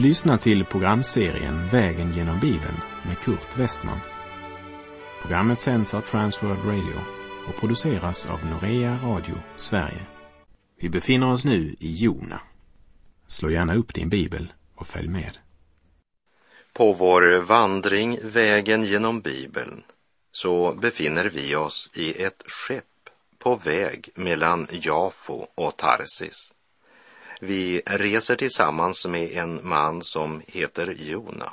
Du lyssnar till programserien Vägen genom Bibeln med Kurt Westman. Programmet sänds av Transworld Radio och produceras av Norea Radio Sverige. Vi befinner oss nu i Jona. Slå gärna upp din bibel och följ med. På vår vandring Vägen genom Bibeln så befinner vi oss i ett skepp på väg mellan Jafo och Tarsis. Vi reser tillsammans med en man som heter Jona.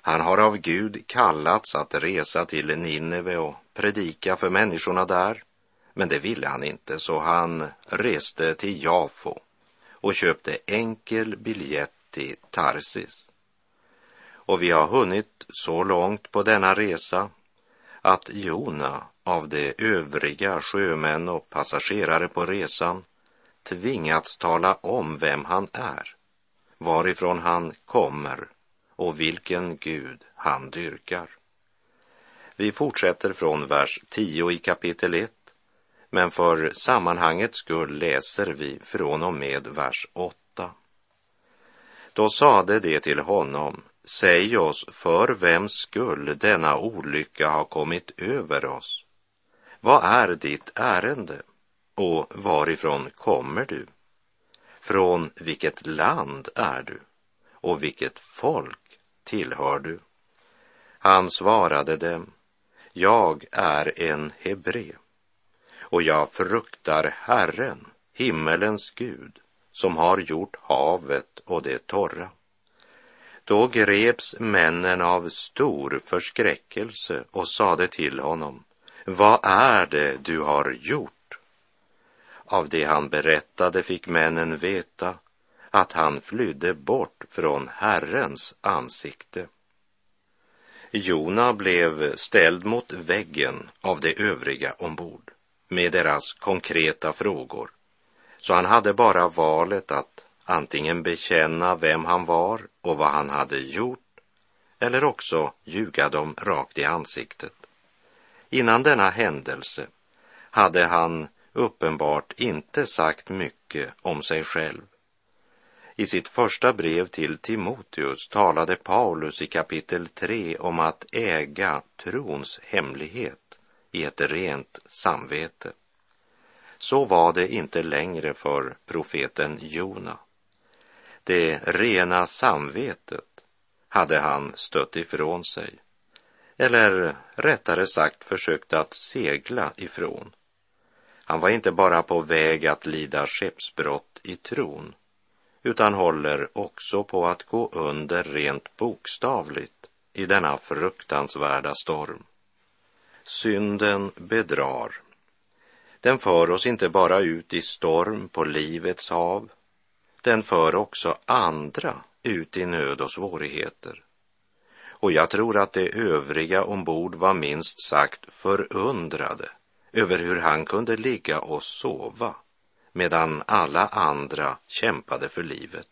Han har av Gud kallats att resa till Nineve och predika för människorna där, men det ville han inte, så han reste till Jafo och köpte enkel biljett till Tarsis. Och vi har hunnit så långt på denna resa att Jona av de övriga sjömän och passagerare på resan tvingats tala om vem han är, varifrån han kommer och vilken Gud han dyrkar. Vi fortsätter från vers 10 i kapitel 1, men för sammanhangets skull läser vi från och med vers 8. Då sade det till honom, säg oss för vems skull denna olycka har kommit över oss. Vad är ditt ärende? Och varifrån kommer du? Från vilket land är du? Och vilket folk tillhör du? Han svarade dem, jag är en hebre och jag fruktar Herren, himmelens Gud, som har gjort havet och det torra. Då greps männen av stor förskräckelse och sade till honom, vad är det du har gjort? Av det han berättade fick männen veta att han flydde bort från Herrens ansikte. Jona blev ställd mot väggen av de övriga ombord med deras konkreta frågor. Så han hade bara valet att antingen bekänna vem han var och vad han hade gjort eller också ljuga dem rakt i ansiktet. Innan denna händelse hade han uppenbart inte sagt mycket om sig själv. I sitt första brev till Timoteus talade Paulus i kapitel 3 om att äga trons hemlighet i ett rent samvete. Så var det inte längre för profeten Jona. Det rena samvetet hade han stött ifrån sig, eller rättare sagt försökt att segla ifrån. Han var inte bara på väg att lida skeppsbrott i tron, utan håller också på att gå under rent bokstavligt i denna fruktansvärda storm. Synden bedrar. Den för oss inte bara ut i storm på livets hav, den för också andra ut i nöd och svårigheter. Och jag tror att de övriga ombord var minst sagt förundrade över hur han kunde ligga och sova medan alla andra kämpade för livet.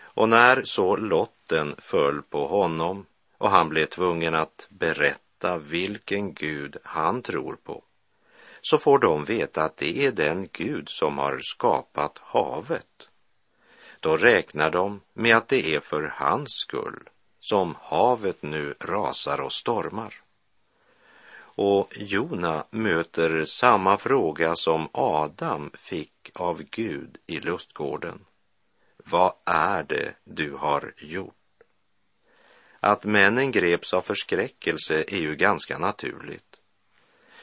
Och när så lotten föll på honom och han blev tvungen att berätta vilken Gud han tror på, så får de veta att det är den Gud som har skapat havet. Då räknar de med att det är för hans skull som havet nu rasar och stormar. Och Jona möter samma fråga som Adam fick av Gud i lustgården. Vad är det du har gjort? Att männen greps av förskräckelse är ju ganska naturligt.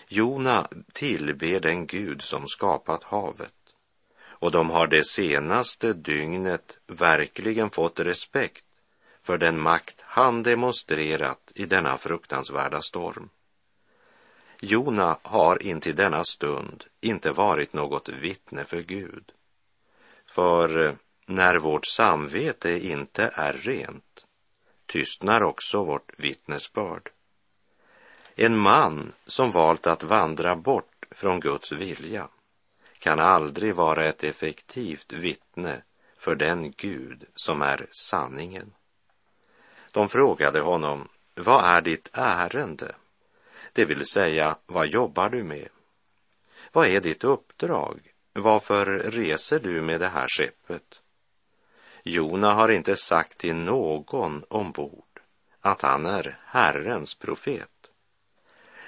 Jona tillber den Gud som skapat havet och de har det senaste dygnet verkligen fått respekt för den makt han demonstrerat i denna fruktansvärda storm. Jona har intill denna stund inte varit något vittne för Gud. För eh, när vårt samvete inte är rent tystnar också vårt vittnesbörd. En man som valt att vandra bort från Guds vilja kan aldrig vara ett effektivt vittne för den Gud som är sanningen. De frågade honom, vad är ditt ärende? Det vill säga, vad jobbar du med? Vad är ditt uppdrag? Varför reser du med det här skeppet? Jona har inte sagt till någon ombord att han är Herrens profet.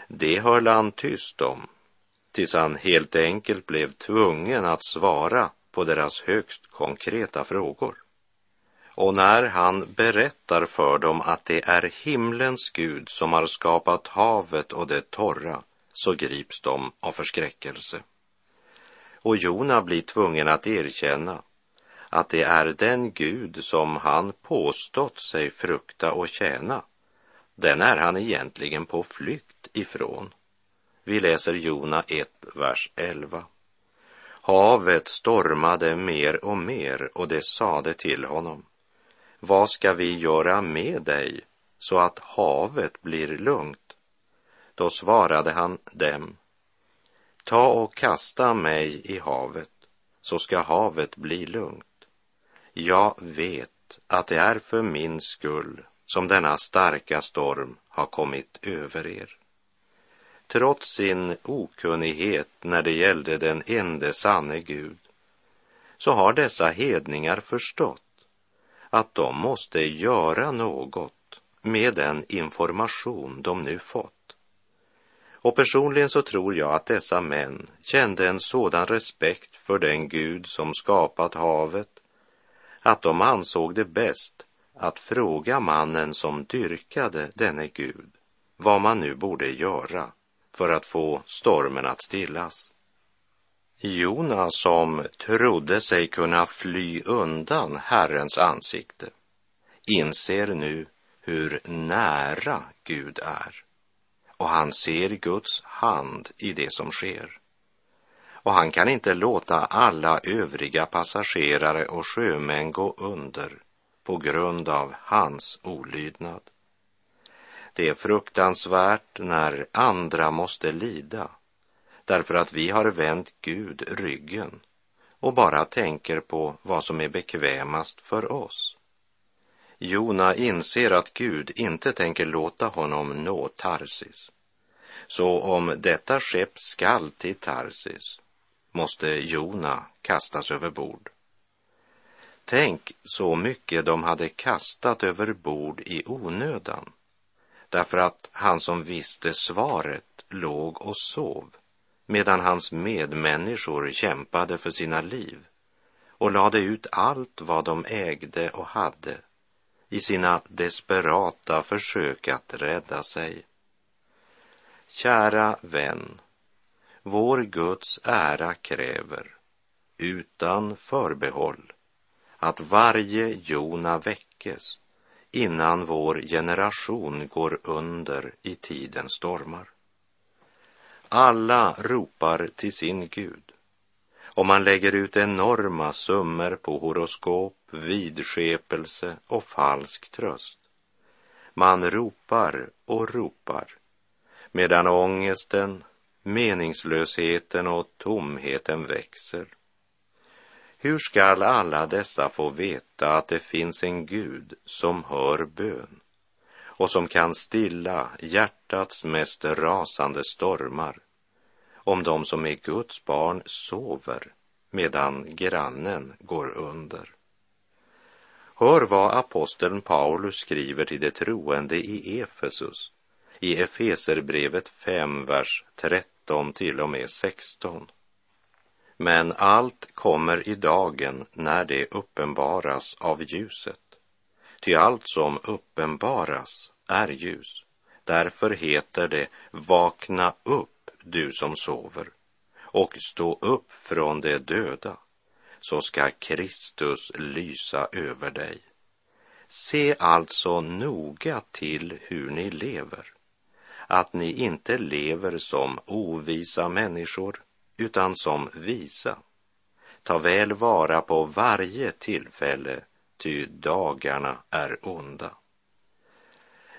Det höll han tyst om tills han helt enkelt blev tvungen att svara på deras högst konkreta frågor. Och när han berättar för dem att det är himlens Gud som har skapat havet och det torra, så grips de av förskräckelse. Och Jona blir tvungen att erkänna att det är den Gud som han påstått sig frukta och tjäna, den är han egentligen på flykt ifrån. Vi läser Jona 1, vers 11. Havet stormade mer och mer och det sade till honom. Vad ska vi göra med dig så att havet blir lugnt? Då svarade han dem. Ta och kasta mig i havet så ska havet bli lugnt. Jag vet att det är för min skull som denna starka storm har kommit över er. Trots sin okunnighet när det gällde den ende sanne Gud så har dessa hedningar förstått att de måste göra något med den information de nu fått. Och personligen så tror jag att dessa män kände en sådan respekt för den Gud som skapat havet att de ansåg det bäst att fråga mannen som dyrkade denne Gud vad man nu borde göra för att få stormen att stillas. Jona som trodde sig kunna fly undan Herrens ansikte inser nu hur nära Gud är. Och han ser Guds hand i det som sker. Och han kan inte låta alla övriga passagerare och sjömän gå under på grund av hans olydnad. Det är fruktansvärt när andra måste lida därför att vi har vänt Gud ryggen och bara tänker på vad som är bekvämast för oss. Jona inser att Gud inte tänker låta honom nå Tarsis. Så om detta skepp skall till Tarsis måste Jona kastas över bord. Tänk så mycket de hade kastat över bord i onödan, därför att han som visste svaret låg och sov, medan hans medmänniskor kämpade för sina liv och lade ut allt vad de ägde och hade i sina desperata försök att rädda sig. Kära vän, vår Guds ära kräver, utan förbehåll, att varje Jona väckes innan vår generation går under i tidens stormar. Alla ropar till sin Gud och man lägger ut enorma summor på horoskop, vidskepelse och falsk tröst. Man ropar och ropar medan ångesten, meningslösheten och tomheten växer. Hur skall alla dessa få veta att det finns en Gud som hör bön och som kan stilla hjärtats mest rasande stormar om de som är Guds barn sover medan grannen går under? Hör vad aposteln Paulus skriver till de troende i Efesus i Efeserbrevet 5, vers 13 till och med 16. Men allt kommer i dagen när det uppenbaras av ljuset. Ty allt som uppenbaras är ljus. Därför heter det Vakna upp, du som sover, och stå upp från de döda, så ska Kristus lysa över dig. Se alltså noga till hur ni lever att ni inte lever som ovisa människor utan som visa. Ta väl vara på varje tillfälle, ty dagarna är onda.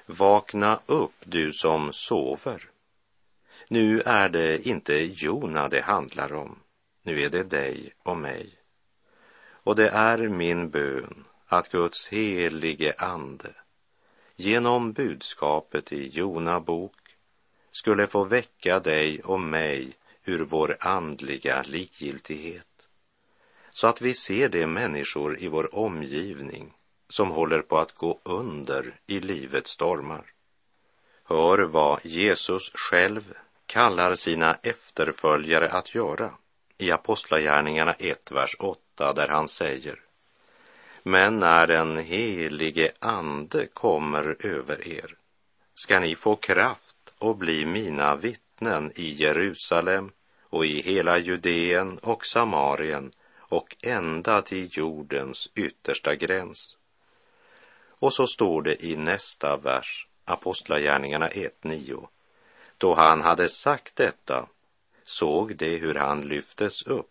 Vakna upp, du som sover. Nu är det inte Jona det handlar om, nu är det dig och mig. Och det är min bön att Guds helige ande genom budskapet i Jona bok skulle få väcka dig och mig ur vår andliga likgiltighet så att vi ser de människor i vår omgivning som håller på att gå under i livets stormar. Hör vad Jesus själv kallar sina efterföljare att göra i Apostlagärningarna 1, vers 8, där han säger Men när den helige Ande kommer över er ska ni få kraft och bli mina vittnen i Jerusalem och i hela Judeen och Samarien och ända till jordens yttersta gräns. Och så står det i nästa vers, Apostlagärningarna 1.9. Då han hade sagt detta såg de hur han lyftes upp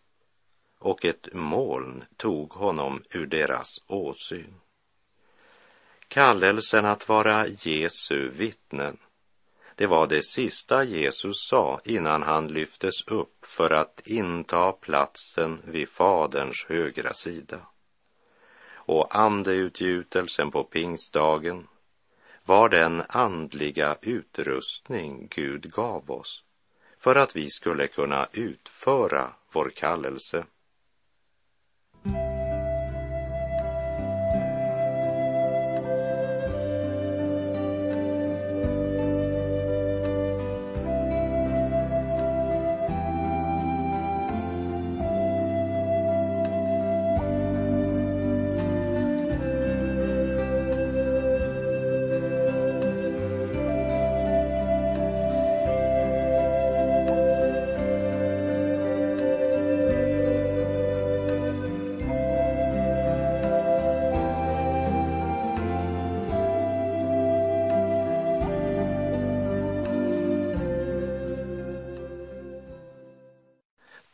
och ett moln tog honom ur deras åsyn. Kallelsen att vara Jesu vittnen, det var det sista Jesus sa innan han lyftes upp för att inta platsen vid Faderns högra sida. Och andeutgjutelsen på pingstdagen var den andliga utrustning Gud gav oss för att vi skulle kunna utföra vår kallelse.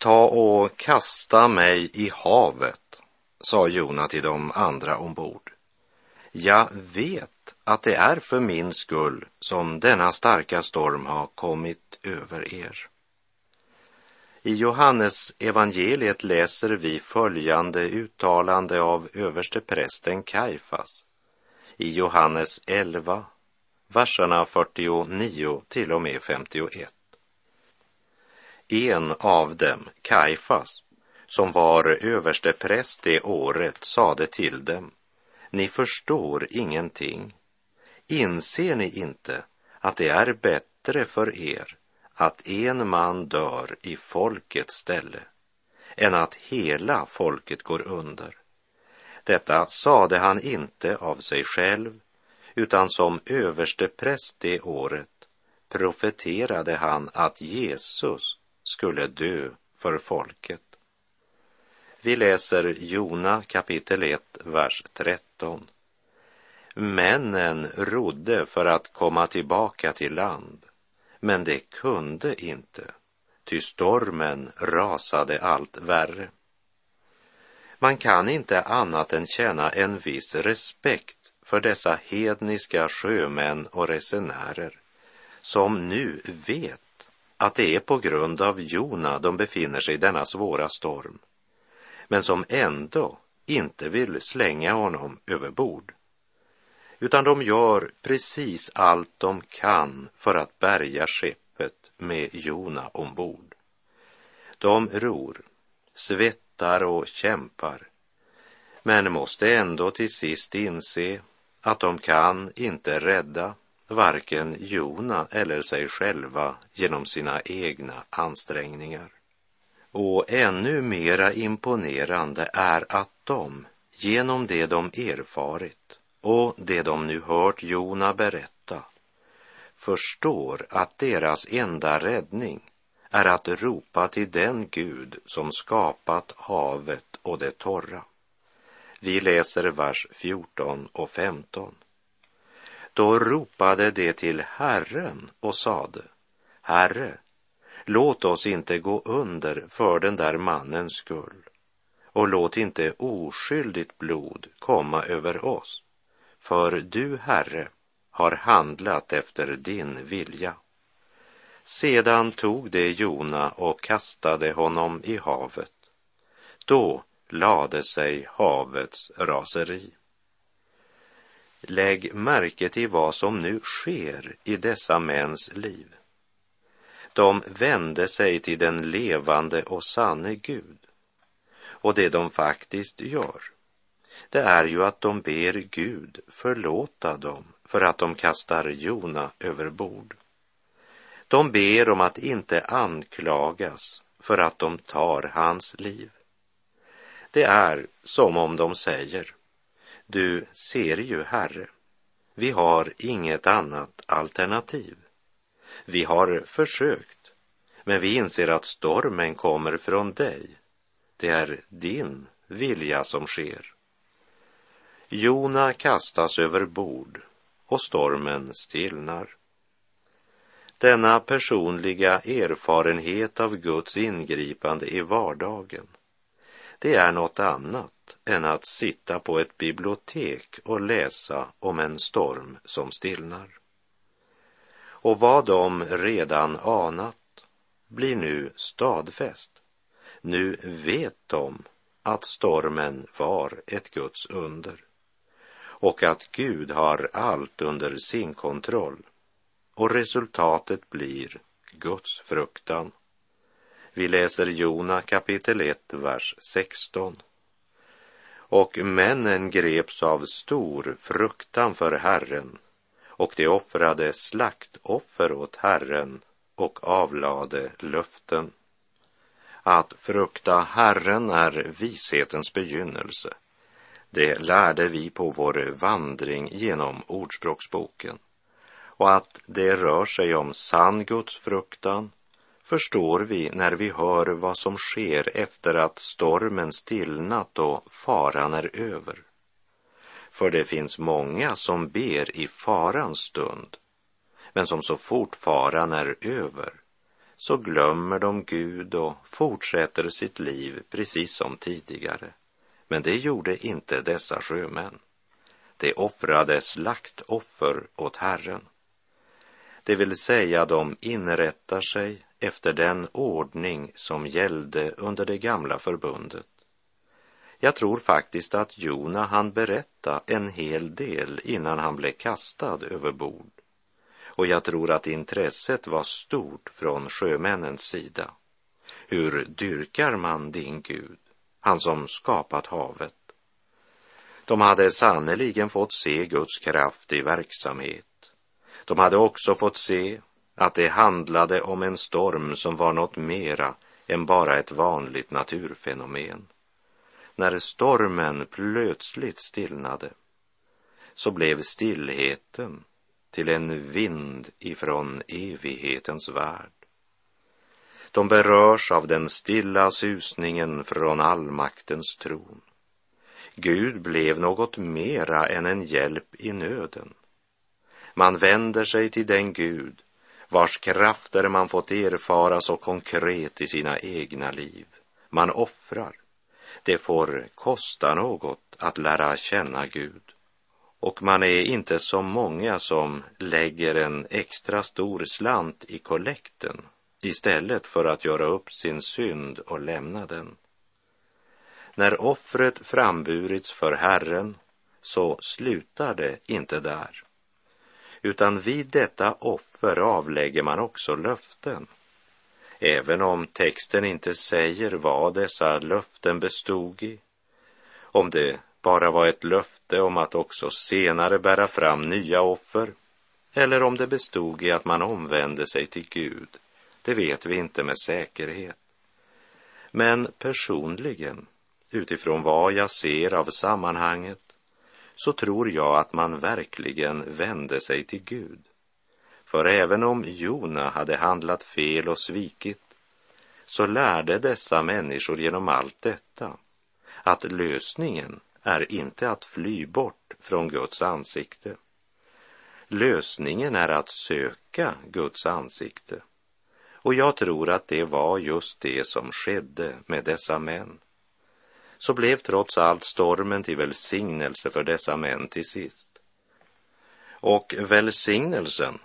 Ta och kasta mig i havet, sa Jona till de andra ombord. Jag vet att det är för min skull som denna starka storm har kommit över er. I Johannes evangeliet läser vi följande uttalande av översteprästen Kaifas i Johannes 11, verserna 49 till och med 51. En av dem, Kaifas, som var överstepräst det året, sade till dem, ni förstår ingenting. Inser ni inte att det är bättre för er att en man dör i folkets ställe än att hela folket går under? Detta sade han inte av sig själv, utan som överstepräst det året profeterade han att Jesus skulle dö för folket. Vi läser Jona kapitel 1, vers 13. Männen rodde för att komma tillbaka till land, men det kunde inte, ty stormen rasade allt värre. Man kan inte annat än känna en viss respekt för dessa hedniska sjömän och resenärer som nu vet att det är på grund av Jona de befinner sig i denna svåra storm, men som ändå inte vill slänga honom över bord. Utan de gör precis allt de kan för att bärga skeppet med Jona ombord. De ror, svettar och kämpar, men måste ändå till sist inse att de kan inte rädda varken Jona eller sig själva genom sina egna ansträngningar. Och ännu mera imponerande är att de, genom det de erfarit och det de nu hört Jona berätta, förstår att deras enda räddning är att ropa till den Gud som skapat havet och det torra. Vi läser vers 14 och 15. Då ropade de till Herren och sade, Herre, låt oss inte gå under för den där mannens skull och låt inte oskyldigt blod komma över oss, för du, Herre, har handlat efter din vilja. Sedan tog de Jona och kastade honom i havet. Då lade sig havets raseri. Lägg märke till vad som nu sker i dessa mäns liv. De vände sig till den levande och sanne Gud. Och det de faktiskt gör, det är ju att de ber Gud förlåta dem för att de kastar Jona över bord. De ber om att inte anklagas för att de tar hans liv. Det är som om de säger, du ser ju, Herre, vi har inget annat alternativ. Vi har försökt, men vi inser att stormen kommer från dig. Det är din vilja som sker. Jona kastas över bord och stormen stillnar. Denna personliga erfarenhet av Guds ingripande i vardagen, det är något annat än att sitta på ett bibliotek och läsa om en storm som stillnar. Och vad de redan anat blir nu stadfäst. Nu vet de att stormen var ett Guds under och att Gud har allt under sin kontroll och resultatet blir Guds fruktan. Vi läser Jona kapitel 1, vers 16. Och männen greps av stor fruktan för Herren och de offrade slaktoffer åt Herren och avlade löften. Att frukta Herren är vishetens begynnelse. Det lärde vi på vår vandring genom Ordspråksboken och att det rör sig om sann gudsfruktan förstår vi när vi hör vad som sker efter att stormen stillnat och faran är över. För det finns många som ber i farans stund, men som så fort faran är över så glömmer de Gud och fortsätter sitt liv precis som tidigare. Men det gjorde inte dessa sjömän. De offrade slaktoffer åt Herren. Det vill säga, de inrättar sig efter den ordning som gällde under det gamla förbundet. Jag tror faktiskt att Jona han berätta en hel del innan han blev kastad över bord. Och jag tror att intresset var stort från sjömännens sida. Hur dyrkar man din Gud, han som skapat havet? De hade sannerligen fått se Guds kraft i verksamhet de hade också fått se att det handlade om en storm som var något mera än bara ett vanligt naturfenomen. När stormen plötsligt stillnade så blev stillheten till en vind ifrån evighetens värld. De berörs av den stilla susningen från allmaktens tron. Gud blev något mera än en hjälp i nöden. Man vänder sig till den Gud vars krafter man fått erfara så konkret i sina egna liv. Man offrar. Det får kosta något att lära känna Gud. Och man är inte så många som lägger en extra stor slant i kollekten istället för att göra upp sin synd och lämna den. När offret framburits för Herren så slutar det inte där utan vid detta offer avlägger man också löften. Även om texten inte säger vad dessa löften bestod i, om det bara var ett löfte om att också senare bära fram nya offer, eller om det bestod i att man omvände sig till Gud, det vet vi inte med säkerhet. Men personligen, utifrån vad jag ser av sammanhanget, så tror jag att man verkligen vände sig till Gud. För även om Jona hade handlat fel och svikit, så lärde dessa människor genom allt detta att lösningen är inte att fly bort från Guds ansikte. Lösningen är att söka Guds ansikte. Och jag tror att det var just det som skedde med dessa män så blev trots allt stormen till välsignelse för dessa män till sist. Och välsignelsen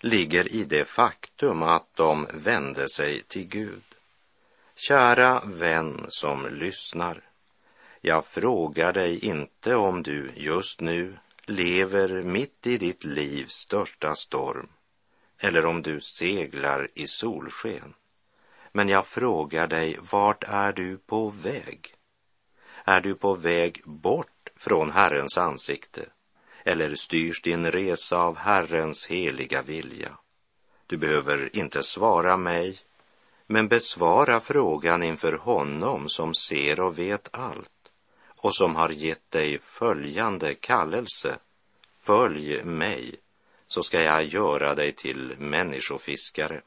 ligger i det faktum att de vände sig till Gud. Kära vän som lyssnar, jag frågar dig inte om du just nu lever mitt i ditt livs största storm eller om du seglar i solsken. Men jag frågar dig, vart är du på väg? Är du på väg bort från Herrens ansikte? Eller styrs din resa av Herrens heliga vilja? Du behöver inte svara mig, men besvara frågan inför honom som ser och vet allt och som har gett dig följande kallelse. Följ mig, så ska jag göra dig till människofiskare.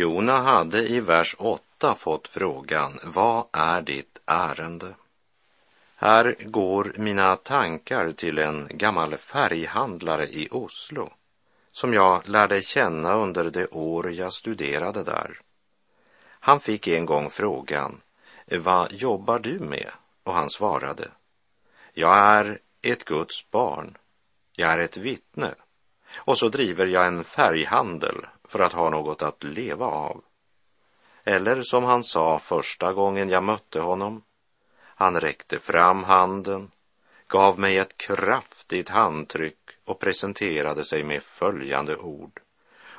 Jona hade i vers 8 fått frågan, vad är ditt ärende? Här går mina tankar till en gammal färghandlare i Oslo som jag lärde känna under det år jag studerade där. Han fick en gång frågan, vad jobbar du med? Och han svarade, jag är ett Guds barn, jag är ett vittne och så driver jag en färghandel för att ha något att leva av. Eller som han sa första gången jag mötte honom. Han räckte fram handen, gav mig ett kraftigt handtryck och presenterade sig med följande ord.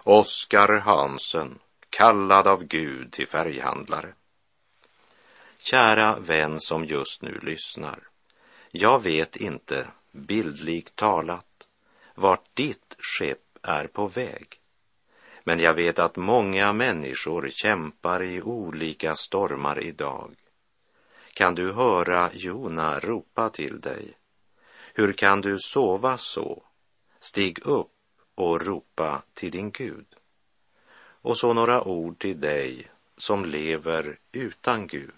Oskar Hansen, kallad av Gud till färghandlare. Kära vän som just nu lyssnar. Jag vet inte, bildligt talat, vart ditt skepp är på väg. Men jag vet att många människor kämpar i olika stormar idag. Kan du höra Jona ropa till dig? Hur kan du sova så? Stig upp och ropa till din Gud. Och så några ord till dig som lever utan Gud.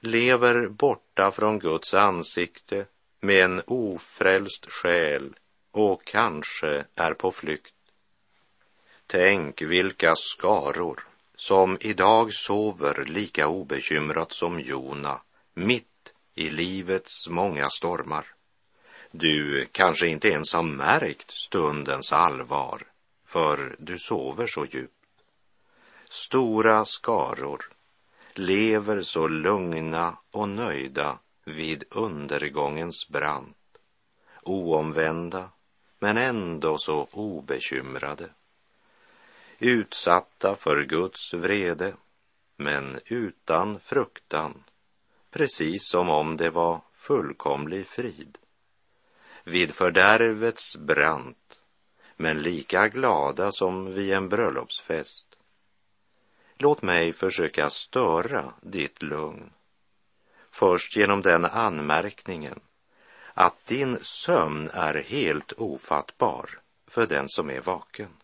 Lever borta från Guds ansikte med en ofrälst själ och kanske är på flykt Tänk vilka skaror som idag sover lika obekymrat som Jona mitt i livets många stormar. Du kanske inte ens har märkt stundens allvar, för du sover så djupt. Stora skaror lever så lugna och nöjda vid undergångens brant, oomvända men ändå så obekymrade utsatta för Guds vrede, men utan fruktan, precis som om det var fullkomlig frid. Vid fördärvets brant, men lika glada som vid en bröllopsfest. Låt mig försöka störa ditt lugn. Först genom den anmärkningen att din sömn är helt ofattbar för den som är vaken.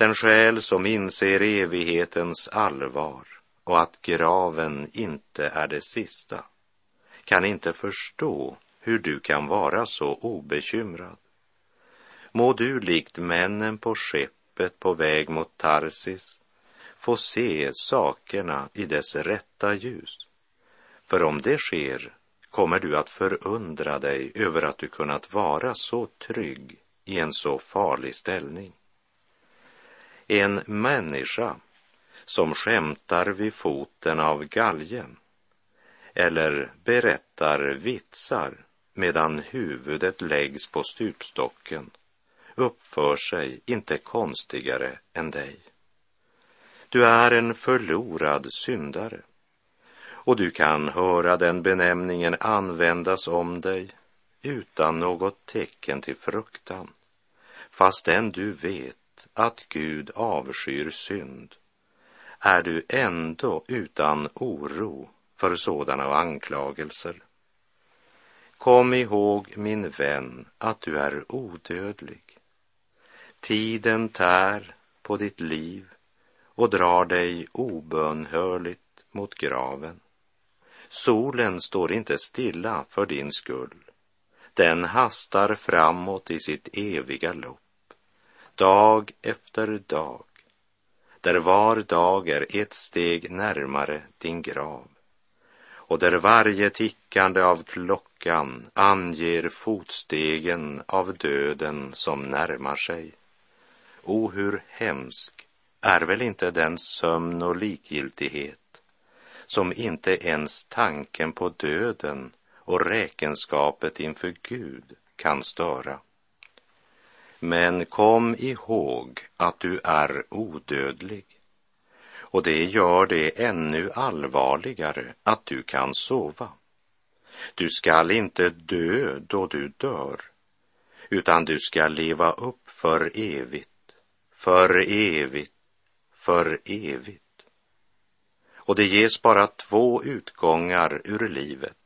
Den själ som inser evighetens allvar och att graven inte är det sista kan inte förstå hur du kan vara så obekymrad. Må du likt männen på skeppet på väg mot Tarsis få se sakerna i dess rätta ljus. För om det sker kommer du att förundra dig över att du kunnat vara så trygg i en så farlig ställning. En människa som skämtar vid foten av galgen eller berättar vitsar medan huvudet läggs på stupstocken uppför sig inte konstigare än dig. Du är en förlorad syndare och du kan höra den benämningen användas om dig utan något tecken till fruktan, fastän du vet att Gud avskyr synd är du ändå utan oro för sådana anklagelser. Kom ihåg, min vän, att du är odödlig. Tiden tär på ditt liv och drar dig obönhörligt mot graven. Solen står inte stilla för din skull den hastar framåt i sitt eviga lopp, dag efter dag, där var dag är ett steg närmare din grav och där varje tickande av klockan anger fotstegen av döden som närmar sig. O, hur hemsk är väl inte den sömn och likgiltighet som inte ens tanken på döden och räkenskapet inför Gud kan störa. Men kom ihåg att du är odödlig. Och det gör det ännu allvarligare att du kan sova. Du skall inte dö då du dör, utan du skall leva upp för evigt, för evigt, för evigt. Och det ges bara två utgångar ur livet.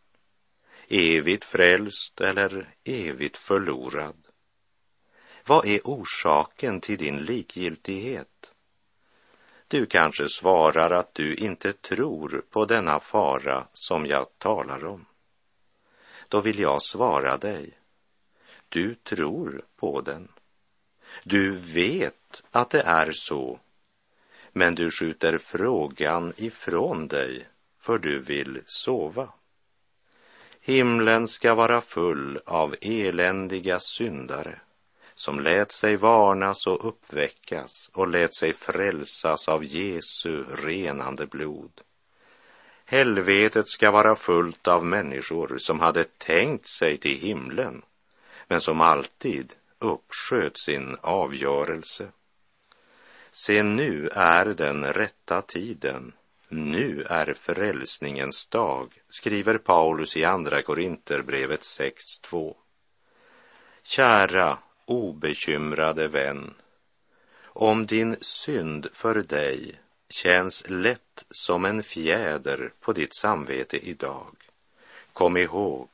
Evigt frälst eller evigt förlorad. Vad är orsaken till din likgiltighet? Du kanske svarar att du inte tror på denna fara som jag talar om. Då vill jag svara dig. Du tror på den. Du vet att det är så, men du skjuter frågan ifrån dig för du vill sova. Himlen ska vara full av eländiga syndare som lät sig varnas och uppväckas och lät sig frälsas av Jesu renande blod. Helvetet ska vara fullt av människor som hade tänkt sig till himlen, men som alltid uppsköt sin avgörelse. Se, nu är den rätta tiden. Nu är frälsningens dag, skriver Paulus i Andra Korinterbrevet 6.2. Kära obekymrade vän, om din synd för dig känns lätt som en fjäder på ditt samvete idag, kom ihåg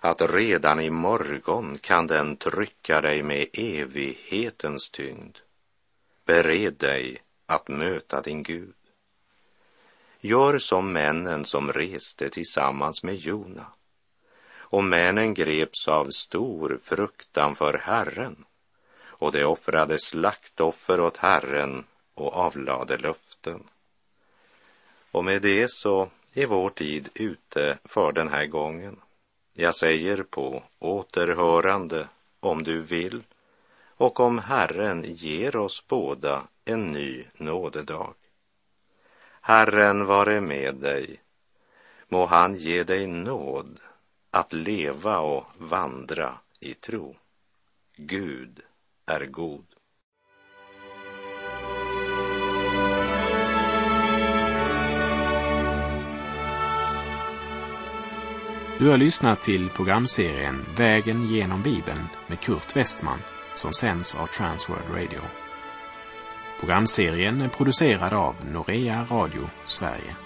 att redan i morgon kan den trycka dig med evighetens tyngd. Bered dig att möta din Gud. Gör som männen som reste tillsammans med Jona och männen greps av stor fruktan för Herren och de offrade slaktoffer åt Herren och avlade löften. Och med det så är vår tid ute för den här gången. Jag säger på återhörande om du vill och om Herren ger oss båda en ny nådedag. Herren vare med dig. Må han ge dig nåd att leva och vandra i tro. Gud är god. Du har lyssnat till programserien Vägen genom Bibeln med Kurt Westman som sänds av Transworld Radio. Programserien är producerad av Norea Radio Sverige.